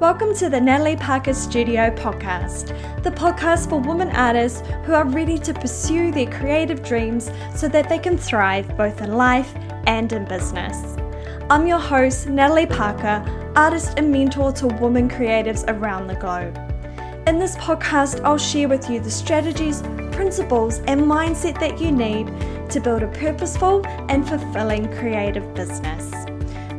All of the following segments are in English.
Welcome to the Natalie Parker Studio podcast, the podcast for women artists who are ready to pursue their creative dreams so that they can thrive both in life and in business. I'm your host, Natalie Parker, artist and mentor to women creatives around the globe. In this podcast, I'll share with you the strategies, principles, and mindset that you need to build a purposeful and fulfilling creative business.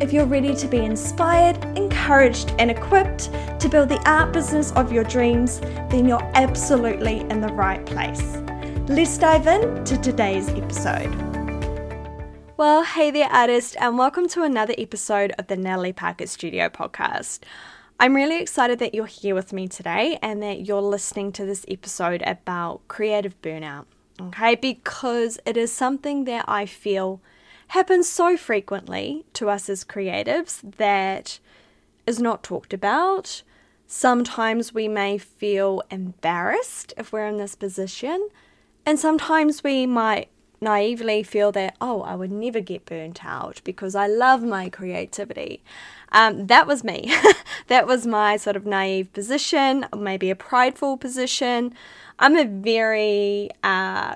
If you're ready to be inspired, encouraged, and equipped to build the art business of your dreams, then you're absolutely in the right place. Let's dive in to today's episode. Well, hey there, artist, and welcome to another episode of the Natalie Parker Studio podcast. I'm really excited that you're here with me today and that you're listening to this episode about creative burnout, okay? Because it is something that I feel happens so frequently to us as creatives that is not talked about. Sometimes we may feel embarrassed if we're in this position, and sometimes we might naively feel that, oh, I would never get burnt out because I love my creativity. Um, that was me. that was my sort of naive position, maybe a prideful position. I'm a very uh,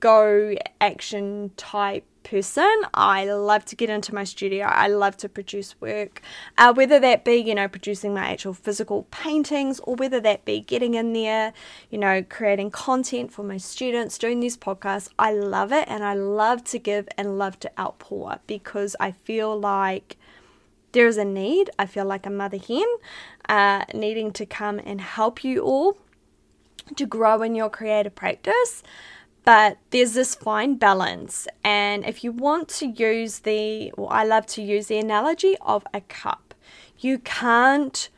go action type person. I love to get into my studio. I love to produce work, uh, whether that be, you know, producing my actual physical paintings or whether that be getting in there, you know, creating content for my students, doing these podcasts. I love it and I love to give and love to outpour because I feel like there is a need. I feel like a mother hen uh, needing to come and help you all to grow in your creative practice but there's this fine balance. And if you want to use the, well, I love to use the analogy of a cup. You can't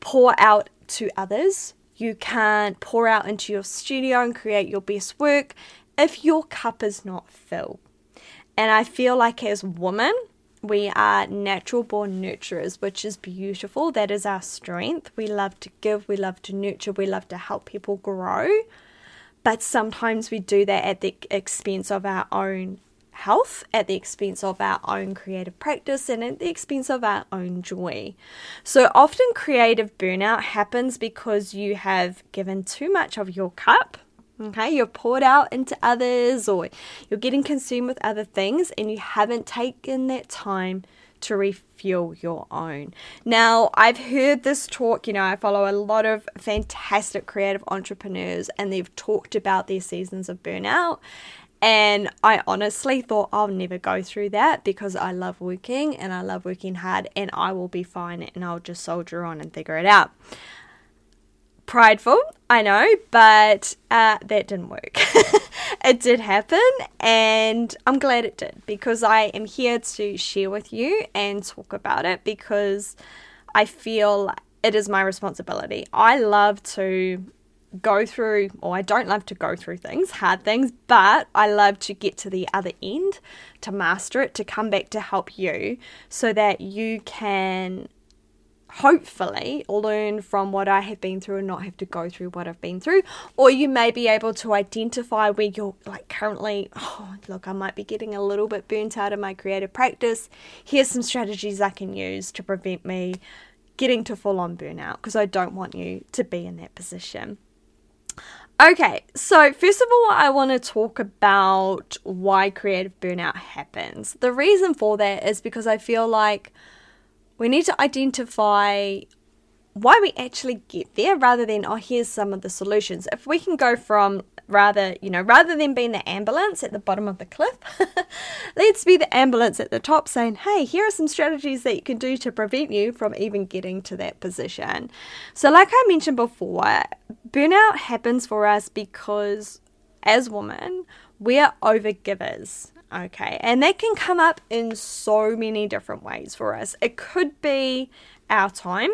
pour out to others, you can't pour out into your studio and create your best work if your cup is not full. And I feel like as women, we are natural born nurturers, which is beautiful. That is our strength. We love to give, we love to nurture, we love to help people grow but sometimes we do that at the expense of our own health, at the expense of our own creative practice, and at the expense of our own joy. So often, creative burnout happens because you have given too much of your cup. Okay, you're poured out into others, or you're getting consumed with other things, and you haven't taken that time to refuel your own. Now, I've heard this talk, you know, I follow a lot of fantastic creative entrepreneurs and they've talked about their seasons of burnout. And I honestly thought I'll never go through that because I love working and I love working hard and I will be fine and I'll just soldier on and figure it out prideful, I know, but uh, that didn't work. it did happen, and I'm glad it did because I am here to share with you and talk about it because I feel it is my responsibility. I love to go through, or I don't love to go through things, hard things, but I love to get to the other end, to master it, to come back to help you so that you can hopefully learn from what I have been through and not have to go through what I've been through. Or you may be able to identify where you're like currently, oh, look, I might be getting a little bit burnt out of my creative practice. Here's some strategies I can use to prevent me getting to full on burnout because I don't want you to be in that position. Okay, so first of all, I want to talk about why creative burnout happens. The reason for that is because I feel like we need to identify why we actually get there rather than, oh, here's some of the solutions. If we can go from rather, you know, rather than being the ambulance at the bottom of the cliff, let's be the ambulance at the top saying, hey, here are some strategies that you can do to prevent you from even getting to that position. So, like I mentioned before, burnout happens for us because as women, we're overgivers. Okay, and that can come up in so many different ways for us. It could be our time.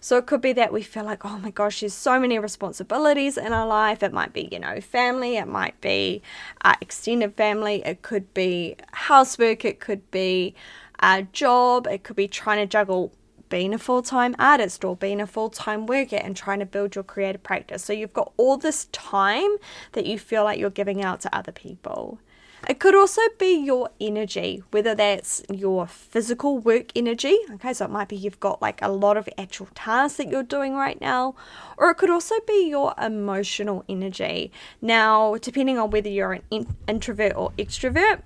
So it could be that we feel like, oh my gosh, there's so many responsibilities in our life. It might be, you know, family, it might be uh, extended family, it could be housework, it could be a job, it could be trying to juggle being a full time artist or being a full time worker and trying to build your creative practice. So you've got all this time that you feel like you're giving out to other people. It could also be your energy, whether that's your physical work energy. Okay, so it might be you've got like a lot of actual tasks that you're doing right now, or it could also be your emotional energy. Now, depending on whether you're an in- introvert or extrovert,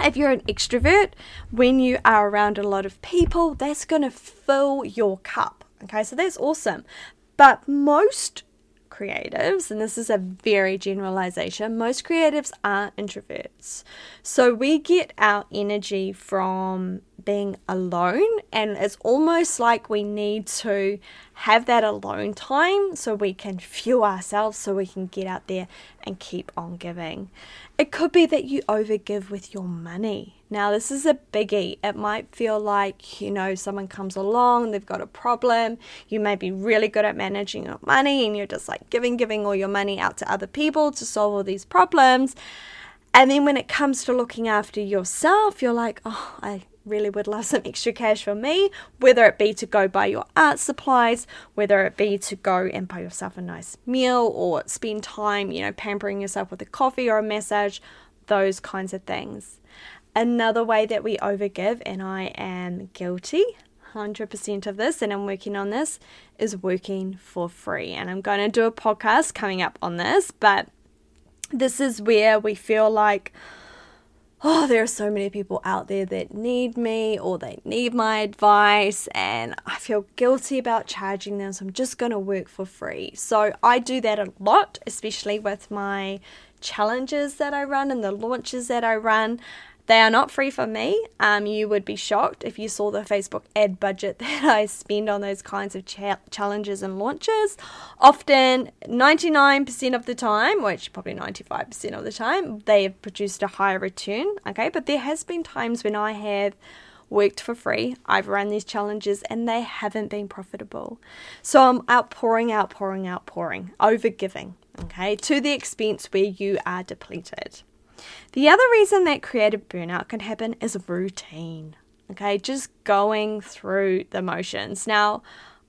if you're an extrovert, when you are around a lot of people, that's going to fill your cup. Okay, so that's awesome. But most creatives, and this is a very generalization, most creatives are introverts. So we get our energy from being alone, and it's almost like we need to have that alone time so we can fuel ourselves, so we can get out there and keep on giving. It could be that you overgive with your money. Now, this is a biggie. It might feel like, you know, someone comes along, they've got a problem. You may be really good at managing your money and you're just like giving, giving all your money out to other people to solve all these problems. And then when it comes to looking after yourself, you're like, oh, I really would love some extra cash for me, whether it be to go buy your art supplies, whether it be to go and buy yourself a nice meal or spend time, you know, pampering yourself with a coffee or a massage, those kinds of things. Another way that we overgive, and I am guilty 100% of this, and I'm working on this, is working for free. And I'm going to do a podcast coming up on this, but this is where we feel like, oh, there are so many people out there that need me or they need my advice, and I feel guilty about charging them, so I'm just going to work for free. So I do that a lot, especially with my challenges that I run and the launches that I run. They are not free for me. Um, you would be shocked if you saw the Facebook ad budget that I spend on those kinds of cha- challenges and launches. Often, 99% of the time, which probably 95% of the time, they have produced a higher return. Okay, but there has been times when I have worked for free. I've run these challenges and they haven't been profitable. So I'm outpouring, outpouring, outpouring, over giving, okay, to the expense where you are depleted. The other reason that creative burnout can happen is routine. Okay, just going through the motions. Now,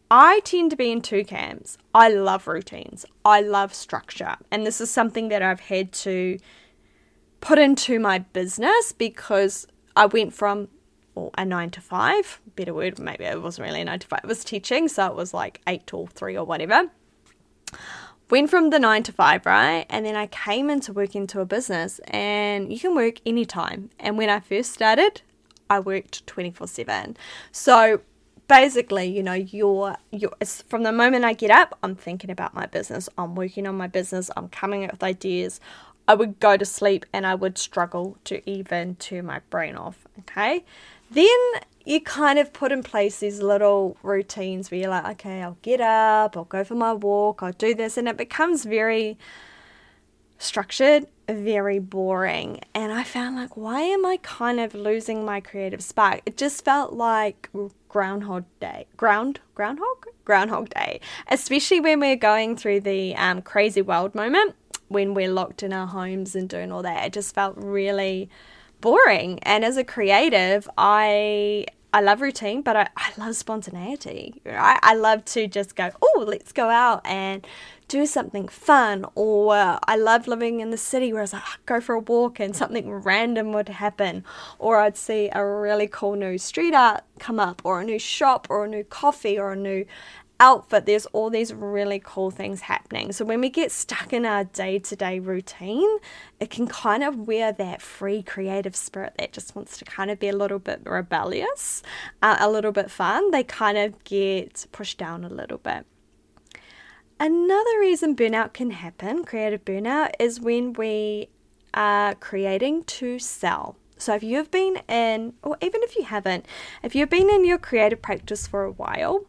I tend to be in two camps. I love routines, I love structure, and this is something that I've had to put into my business because I went from well, a nine to five, better word, maybe it wasn't really a nine to five, it was teaching, so it was like eight to three or whatever went from the nine to five, right? And then I came into work into a business and you can work anytime. And when I first started, I worked 24 7. So basically, you know, you're, you're from the moment I get up, I'm thinking about my business, I'm working on my business, I'm coming up with ideas. I would go to sleep and I would struggle to even turn my brain off. Okay. Then you kind of put in place these little routines where you're like, okay, I'll get up, I'll go for my walk, I'll do this, and it becomes very structured, very boring. And I found like, why am I kind of losing my creative spark? It just felt like Groundhog Day. Ground Groundhog Groundhog Day, especially when we're going through the um, crazy world moment when we're locked in our homes and doing all that. It just felt really boring. And as a creative, I I love routine, but I, I love spontaneity. I, I love to just go, oh, let's go out and do something fun. Or I love living in the city where I was like, ah, go for a walk and something random would happen. Or I'd see a really cool new street art come up, or a new shop, or a new coffee, or a new outfit, there's all these really cool things happening. So when we get stuck in our day to day routine, it can kind of wear that free creative spirit that just wants to kind of be a little bit rebellious, uh, a little bit fun. They kind of get pushed down a little bit. Another reason burnout can happen, creative burnout, is when we are creating to sell. So, if you've been in, or even if you haven't, if you've been in your creative practice for a while,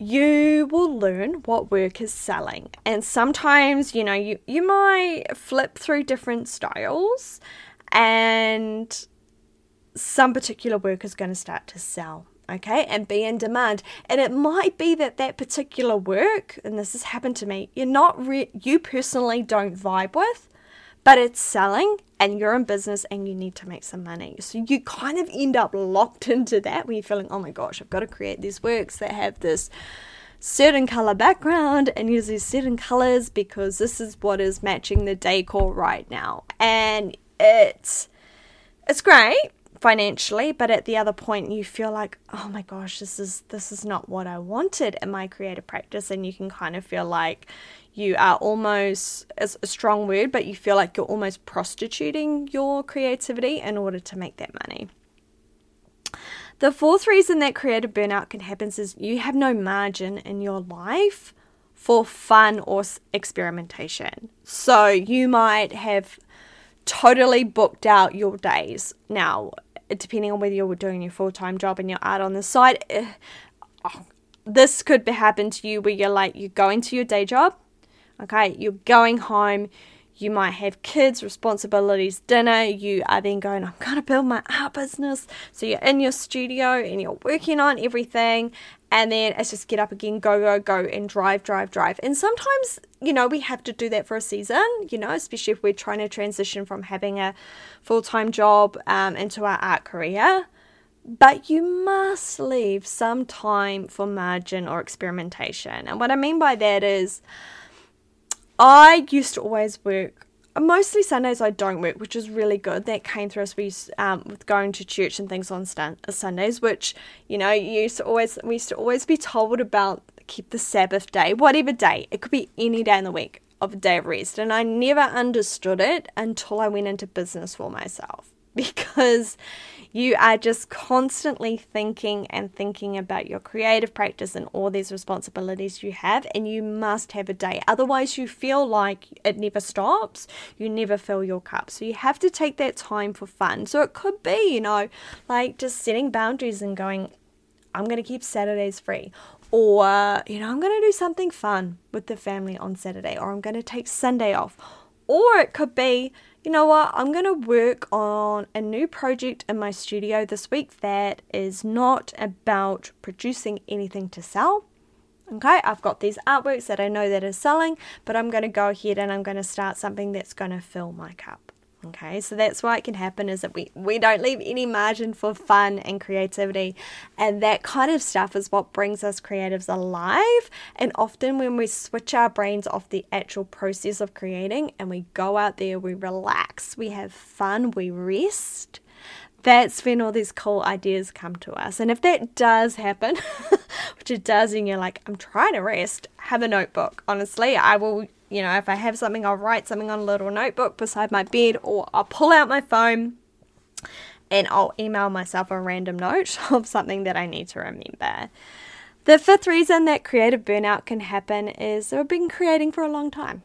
you will learn what work is selling. And sometimes, you know, you, you might flip through different styles and some particular work is going to start to sell okay, and be in demand. And it might be that that particular work, and this has happened to me, you're not re- you personally don't vibe with, but it's selling and you're in business and you need to make some money. So you kind of end up locked into that where you're feeling, oh my gosh, I've got to create these works that have this certain color background and use these certain colors because this is what is matching the decor right now. And it's it's great financially, but at the other point you feel like, oh my gosh, this is this is not what I wanted in my creative practice and you can kind of feel like you are almost it's a strong word, but you feel like you're almost prostituting your creativity in order to make that money. The fourth reason that creative burnout can happen is you have no margin in your life for fun or experimentation. So you might have totally booked out your days. Now, depending on whether you're doing your full time job and you're out on the side, eh, oh, this could happen to you where you're like, you go into your day job, okay, you're going home, you might have kids, responsibilities, dinner. You are then going, I'm going to build my art business. So you're in your studio and you're working on everything. And then it's just get up again, go, go, go, and drive, drive, drive. And sometimes, you know, we have to do that for a season, you know, especially if we're trying to transition from having a full time job um, into our art career. But you must leave some time for margin or experimentation. And what I mean by that is, I used to always work. Mostly Sundays I don't work, which is really good. That came through us we um, with going to church and things on st- uh, Sundays, which you know you used to always we used to always be told about keep the Sabbath day, whatever day. It could be any day in the week of a day of rest, and I never understood it until I went into business for myself because you are just constantly thinking and thinking about your creative practice and all these responsibilities you have, and you must have a day. Otherwise, you feel like it never stops, you never fill your cup. So, you have to take that time for fun. So, it could be, you know, like just setting boundaries and going, I'm going to keep Saturdays free. Or, you know, I'm going to do something fun with the family on Saturday, or I'm going to take Sunday off. Or it could be, you know what, I'm going to work on a new project in my studio this week that is not about producing anything to sell. Okay, I've got these artworks that I know that are selling, but I'm going to go ahead and I'm going to start something that's going to fill my cup. Okay, so that's why it can happen is that we, we don't leave any margin for fun and creativity. And that kind of stuff is what brings us creatives alive. And often when we switch our brains off the actual process of creating and we go out there, we relax, we have fun, we rest, that's when all these cool ideas come to us. And if that does happen, which it does, and you're like, I'm trying to rest, have a notebook. Honestly, I will you know, if I have something, I'll write something on a little notebook beside my bed, or I'll pull out my phone and I'll email myself a random note of something that I need to remember. The fifth reason that creative burnout can happen is I've been creating for a long time.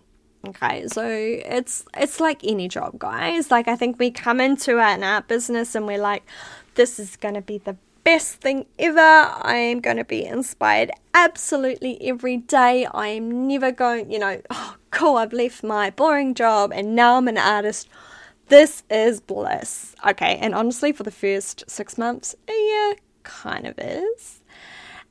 Okay, so it's it's like any job, guys. Like I think we come into an art business and we're like, this is gonna be the best thing ever. I am going to be inspired absolutely every day. I am never going, you know, oh, cool, I've left my boring job and now I'm an artist. This is bliss. Okay, and honestly, for the first six months, yeah, kind of is.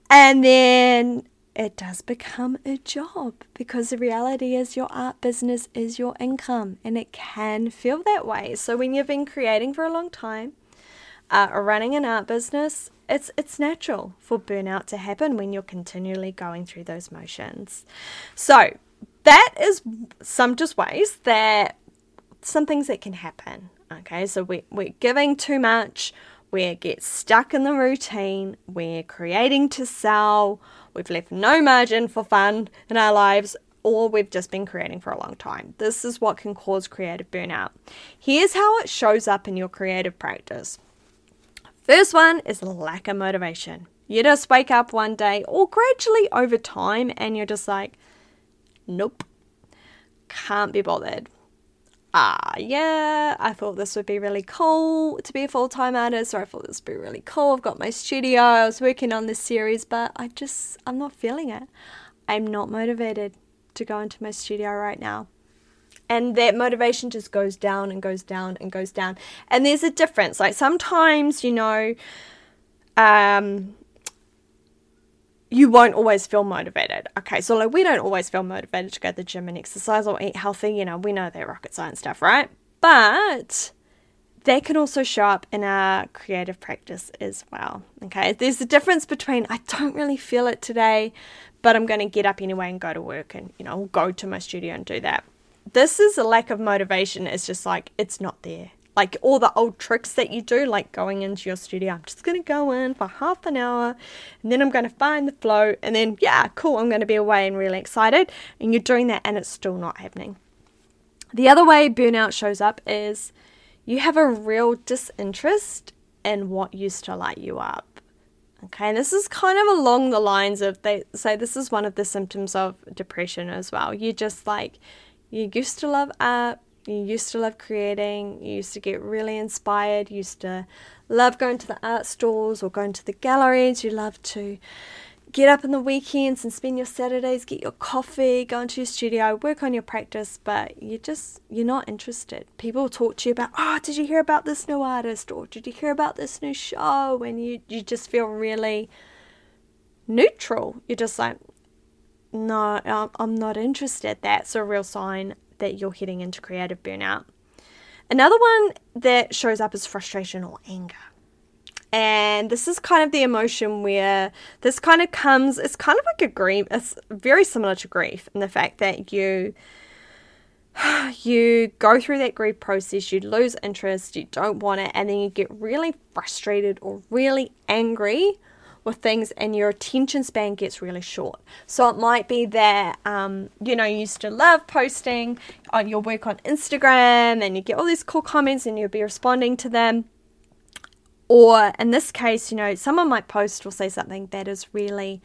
And then it does become a job because the reality is your art business is your income and it can feel that way. So when you've been creating for a long time, uh, running an art business, it's it's natural for burnout to happen when you're continually going through those motions. So that is some just ways that some things that can happen. Okay, so we, we're giving too much, we get stuck in the routine, we're creating to sell, we've left no margin for fun in our lives, or we've just been creating for a long time. This is what can cause creative burnout. Here's how it shows up in your creative practice. First one is lack of motivation. You just wake up one day or gradually over time and you're just like, nope, can't be bothered. Ah, yeah, I thought this would be really cool to be a full time artist, or I thought this would be really cool. I've got my studio, I was working on this series, but I just, I'm not feeling it. I'm not motivated to go into my studio right now and that motivation just goes down and goes down and goes down and there's a difference like sometimes you know um you won't always feel motivated. Okay, so like we don't always feel motivated to go to the gym and exercise or eat healthy, you know, we know that rocket science stuff, right? But that can also show up in our creative practice as well. Okay, there's a difference between I don't really feel it today, but I'm going to get up anyway and go to work and, you know, go to my studio and do that. This is a lack of motivation. It's just like, it's not there. Like all the old tricks that you do, like going into your studio, I'm just going to go in for half an hour and then I'm going to find the flow. And then, yeah, cool, I'm going to be away and really excited. And you're doing that and it's still not happening. The other way burnout shows up is you have a real disinterest in what used to light you up. Okay, and this is kind of along the lines of they say this is one of the symptoms of depression as well. You just like you used to love art, you used to love creating, you used to get really inspired, you used to love going to the art stores or going to the galleries, you love to get up in the weekends and spend your Saturdays, get your coffee, go into your studio, work on your practice, but you just you're not interested. People talk to you about, oh, did you hear about this new artist or did you hear about this new show? And you you just feel really neutral. You're just like, no, um, I'm not interested. That's a real sign that you're heading into creative burnout. Another one that shows up is frustration or anger. And this is kind of the emotion where this kind of comes, it's kind of like a grief, it's very similar to grief in the fact that you you go through that grief process, you lose interest, you don't want it, and then you get really frustrated or really angry with things, and your attention span gets really short. So it might be that um, you know you used to love posting on your work on Instagram, and you get all these cool comments, and you'll be responding to them, or in this case, you know, someone might post or say something that is really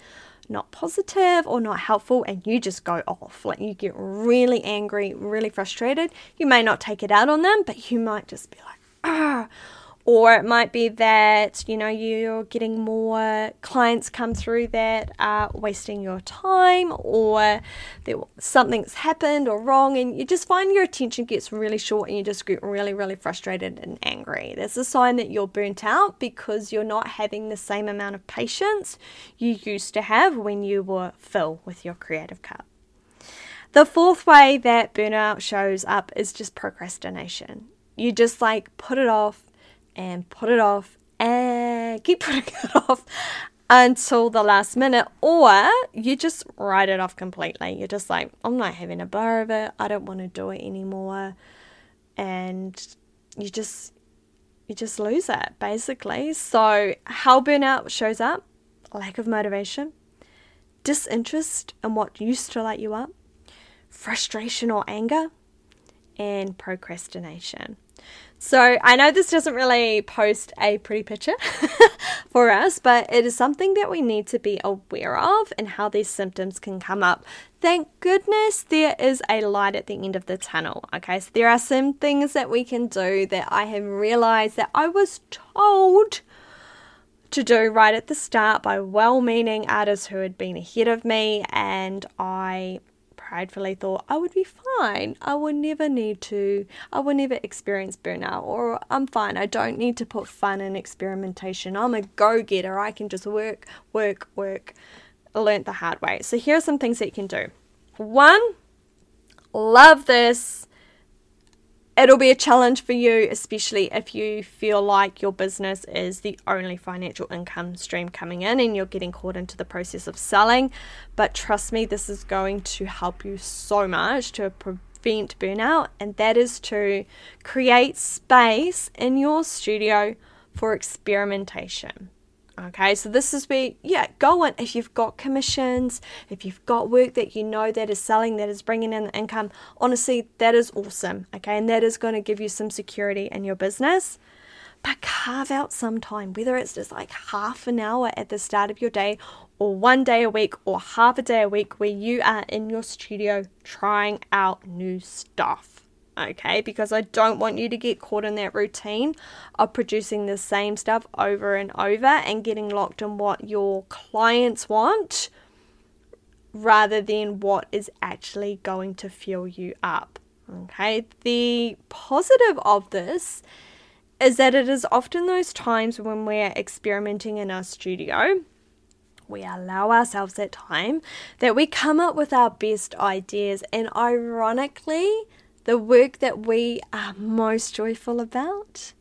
not positive or not helpful, and you just go off. Like you get really angry, really frustrated. You may not take it out on them, but you might just be like, ah or it might be that you know you're getting more clients come through that are wasting your time or that something's happened or wrong and you just find your attention gets really short and you just get really really frustrated and angry. That's a sign that you're burnt out because you're not having the same amount of patience you used to have when you were full with your creative cup. The fourth way that burnout shows up is just procrastination. You just like put it off and put it off and keep putting it off until the last minute, or you just write it off completely. You're just like, I'm not having a bar of it. I don't want to do it anymore, and you just you just lose it basically. So how burnout shows up: lack of motivation, disinterest in what used to light you up, frustration or anger, and procrastination. So I know this doesn't really post a pretty picture for us, but it is something that we need to be aware of and how these symptoms can come up. Thank goodness there is a light at the end of the tunnel. Okay, so there are some things that we can do that I have realized that I was told to do right at the start by well meaning artists who had been ahead of me, and I pridefully thought I would be fine. I would never need to, I would never experience burnout, or I'm fine. I don't need to put fun in experimentation. I'm a go getter. I can just work, work, work. I learned the hard way. So, here are some things that you can do. One, love this it'll be a challenge for you, especially if you feel like your business is the only financial income stream coming in and you're getting caught into the process of selling. But trust me, this is going to help you so much to prevent burnout, and that is to create space in your studio for experimentation. Okay, so this is where, yeah, go on. If you've got commissions, if you've got work that you know that is selling, that is bringing in the income, honestly, that is awesome. Okay, and that is going to give you some security in your business. But carve out some time, whether it's just like half an hour at the start of your day, or one day a week, or half a day a week, where you are in your studio trying out new stuff okay? Because I don't want you to get caught in that routine of producing the same stuff over and over and getting locked in what your clients want rather than what is actually going to fuel you up, okay? The positive of this is that it is often those times when we're experimenting in our studio we allow ourselves that time that we come up with our best ideas and ironically the work that we are most joyful about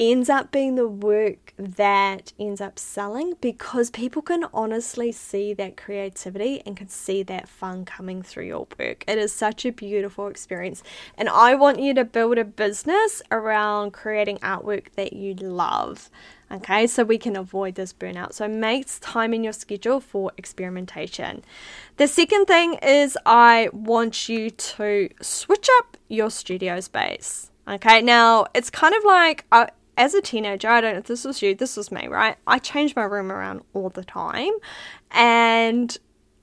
ends up being the work that ends up selling because people can honestly see that creativity and can see that fun coming through your work. It is such a beautiful experience. And I want you to build a business around creating artwork that you love. Okay, so we can avoid this burnout. So make time in your schedule for experimentation. The second thing is I want you to switch up your studio space. Okay, now it's kind of like uh, as a teenager, I don't know if this was you, this was me, right? I changed my room around all the time and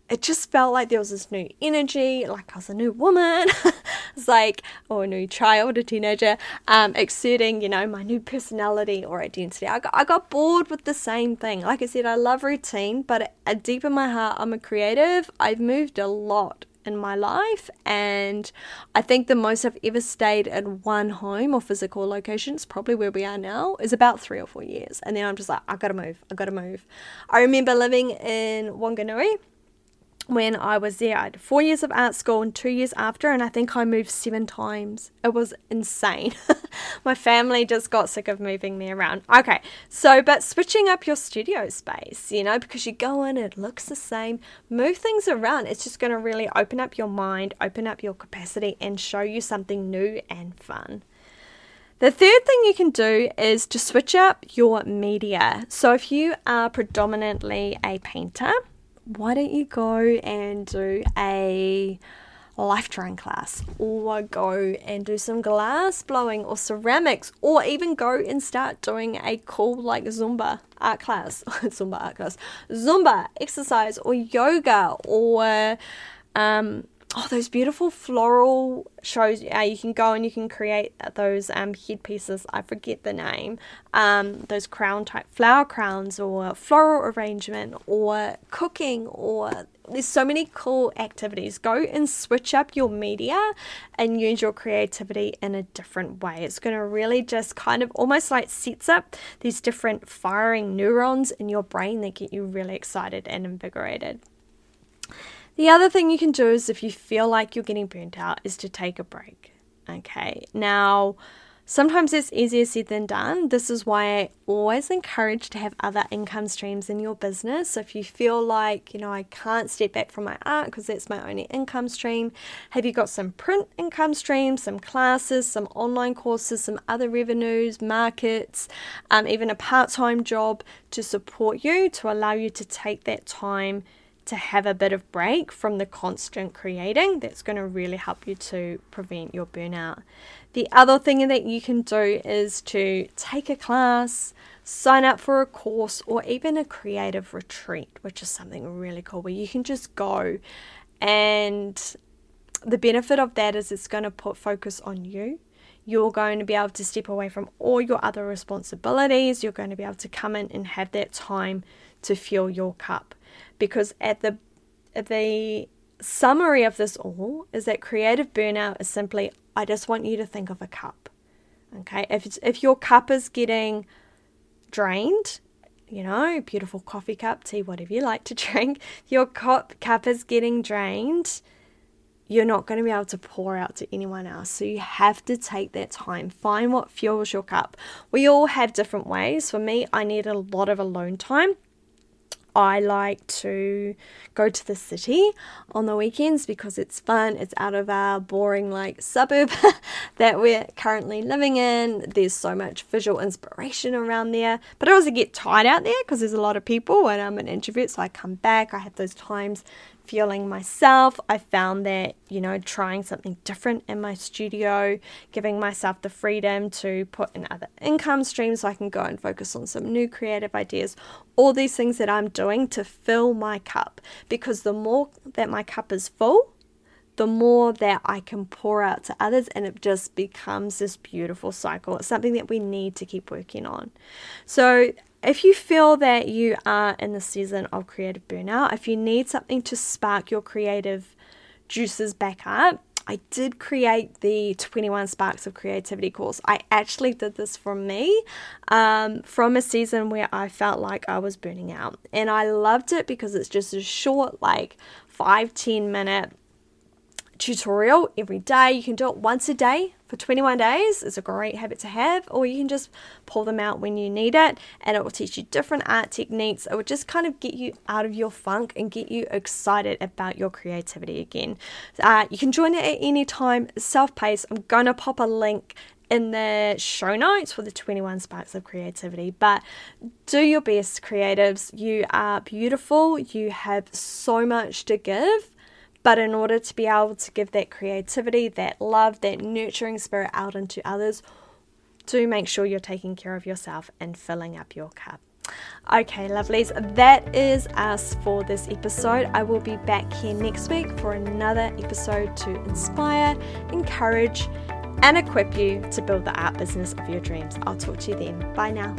it just felt like there was this new energy, like I was a new woman. it's like, or a new child, a teenager, um, exerting, you know, my new personality or identity. I got, I got bored with the same thing. Like I said, I love routine, but deep in my heart, I'm a creative. I've moved a lot in my life. And I think the most I've ever stayed in one home or physical location is probably where we are now, is about three or four years. And then I'm just like, I gotta move, I gotta move. I remember living in Wanganui when I was there. I had four years of art school and two years after, and I think I moved seven times. It was insane. My family just got sick of moving me around. Okay, so but switching up your studio space, you know, because you go in, it looks the same, move things around. It's just going to really open up your mind, open up your capacity, and show you something new and fun. The third thing you can do is to switch up your media. So, if you are predominantly a painter, why don't you go and do a life drawing class or go and do some glass blowing or ceramics or even go and start doing a cool like Zumba art class, Zumba art class, Zumba exercise or yoga or um, oh those beautiful floral shows. Uh, you can go and you can create those um, headpieces i forget the name. Um, those crown type flower crowns or floral arrangement or cooking or there's so many cool activities. Go and switch up your media and use your creativity in a different way. It's going to really just kind of almost like sets up these different firing neurons in your brain that get you really excited and invigorated the other thing you can do is if you feel like you're getting burnt out, is to take a break. Okay, now sometimes it's easier said than done. This is why I always encourage to have other income streams in your business. So if you feel like, you know, I can't step back from my art because that's my only income stream, have you got some print income streams, some classes, some online courses, some other revenues, markets, um, even a part time job to support you to allow you to take that time to have a bit of break from the constant creating. That's going to really help you to prevent your burnout. The other thing that you can do is to take a class, sign up for a course, or even a creative retreat, which is something really cool where you can just go. And the benefit of that is it's going to put focus on you. You're going to be able to step away from all your other responsibilities. You're going to be able to come in and have that time to fill your cup because at the the summary of this all is that creative burnout is simply I just want you to think of a cup. Okay? If if your cup is getting drained, you know, beautiful coffee cup, tea, whatever you like to drink, your cup cup is getting drained, you're not going to be able to pour out to anyone else. So you have to take that time. Find what fuels your cup. We all have different ways. For me, I need a lot of alone time. I like to go to the city on the weekends because it's fun. It's out of our boring, like, suburb that we're currently living in. There's so much visual inspiration around there. But I also get tired out there because there's a lot of people and I'm an introvert. So I come back, I have those times feeling myself. I found that, you know, trying something different in my studio, giving myself the freedom to put in other income streams so I can go and focus on some new creative ideas. All these things that I'm doing to fill my cup because the more that my cup is full, the more that I can pour out to others, and it just becomes this beautiful cycle. It's something that we need to keep working on. So, if you feel that you are in the season of creative burnout, if you need something to spark your creative juices back up, I did create the 21 Sparks of Creativity course. I actually did this for me um, from a season where I felt like I was burning out. And I loved it because it's just a short, like five ten minute tutorial every day. You can do it once a day for 21 days. It's a great habit to have, or you can just pull them out when you need it and it will teach you different art techniques. It will just kind of get you out of your funk and get you excited about your creativity again. Uh, you can join it at any time, self paced. I'm to pop a link in the show notes for the 21 sparks of creativity. But do your best, creatives. You are beautiful, you have so much to give. But in order to be able to give that creativity, that love, that nurturing spirit out into others, do make sure you're taking care of yourself and filling up your cup. Okay, lovelies, that is us for this episode. I will be back here next week for another episode to inspire, encourage, and equip you to build the art business of your dreams. I'll talk to you then. Bye now.